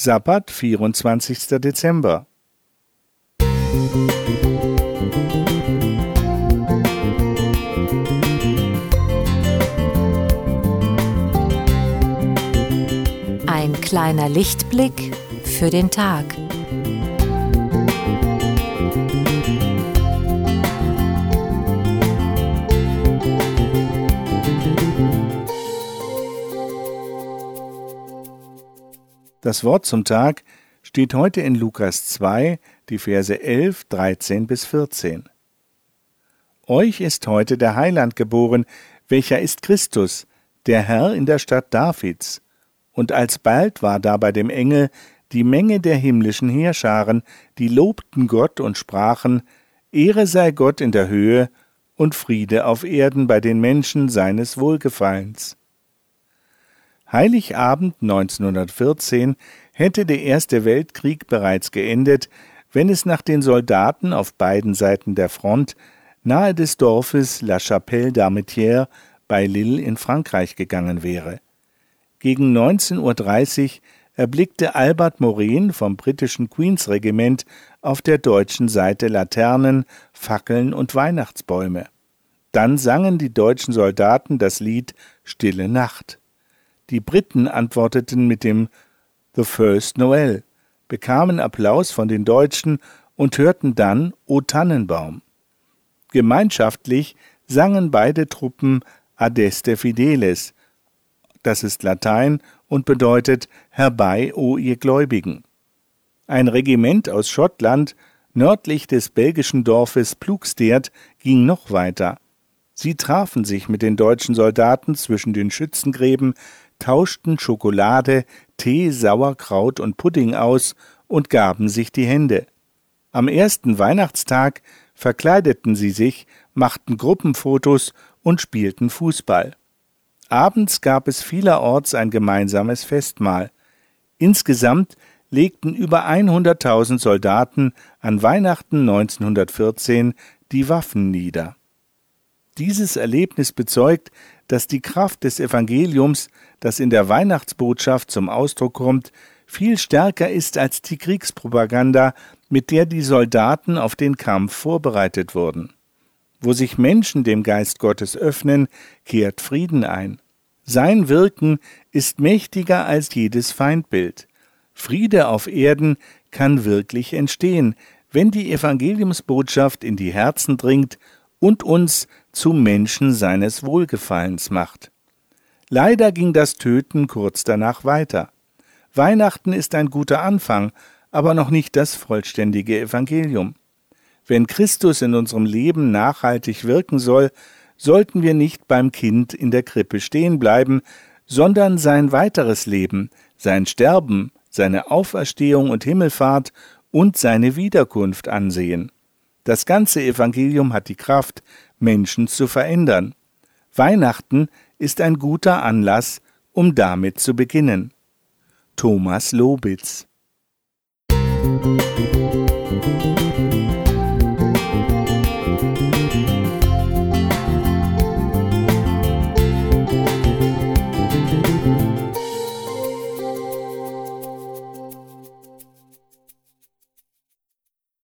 Sabbat, 24. Dezember. Ein kleiner Lichtblick für den Tag. Das Wort zum Tag steht heute in Lukas 2, die Verse 11, 13 bis 14. Euch ist heute der Heiland geboren, welcher ist Christus, der Herr in der Stadt Davids. Und alsbald war da bei dem Engel die Menge der himmlischen Heerscharen, die lobten Gott und sprachen, Ehre sei Gott in der Höhe und Friede auf Erden bei den Menschen seines Wohlgefallens. Heiligabend 1914 hätte der Erste Weltkrieg bereits geendet, wenn es nach den Soldaten auf beiden Seiten der Front nahe des Dorfes La Chapelle d'Armetières bei Lille in Frankreich gegangen wäre. Gegen 19.30 Uhr erblickte Albert Morin vom britischen Queen's Regiment auf der deutschen Seite Laternen, Fackeln und Weihnachtsbäume. Dann sangen die deutschen Soldaten das Lied Stille Nacht. Die Briten antworteten mit dem The First Noel, bekamen Applaus von den Deutschen und hörten dann O Tannenbaum. Gemeinschaftlich sangen beide Truppen Adeste Fideles, das ist Latein und bedeutet Herbei, o ihr Gläubigen. Ein Regiment aus Schottland, nördlich des belgischen Dorfes Plugsteert, ging noch weiter. Sie trafen sich mit den deutschen Soldaten zwischen den Schützengräben, tauschten Schokolade, Tee, Sauerkraut und Pudding aus und gaben sich die Hände. Am ersten Weihnachtstag verkleideten sie sich, machten Gruppenfotos und spielten Fußball. Abends gab es vielerorts ein gemeinsames Festmahl. Insgesamt legten über 100.000 Soldaten an Weihnachten 1914 die Waffen nieder. Dieses Erlebnis bezeugt, dass die Kraft des Evangeliums, das in der Weihnachtsbotschaft zum Ausdruck kommt, viel stärker ist als die Kriegspropaganda, mit der die Soldaten auf den Kampf vorbereitet wurden. Wo sich Menschen dem Geist Gottes öffnen, kehrt Frieden ein. Sein Wirken ist mächtiger als jedes Feindbild. Friede auf Erden kann wirklich entstehen, wenn die Evangeliumsbotschaft in die Herzen dringt und uns zu Menschen seines Wohlgefallens macht. Leider ging das Töten kurz danach weiter. Weihnachten ist ein guter Anfang, aber noch nicht das vollständige Evangelium. Wenn Christus in unserem Leben nachhaltig wirken soll, sollten wir nicht beim Kind in der Krippe stehen bleiben, sondern sein weiteres Leben, sein Sterben, seine Auferstehung und Himmelfahrt und seine Wiederkunft ansehen. Das ganze Evangelium hat die Kraft, Menschen zu verändern. Weihnachten ist ein guter Anlass, um damit zu beginnen. Thomas Lobitz Musik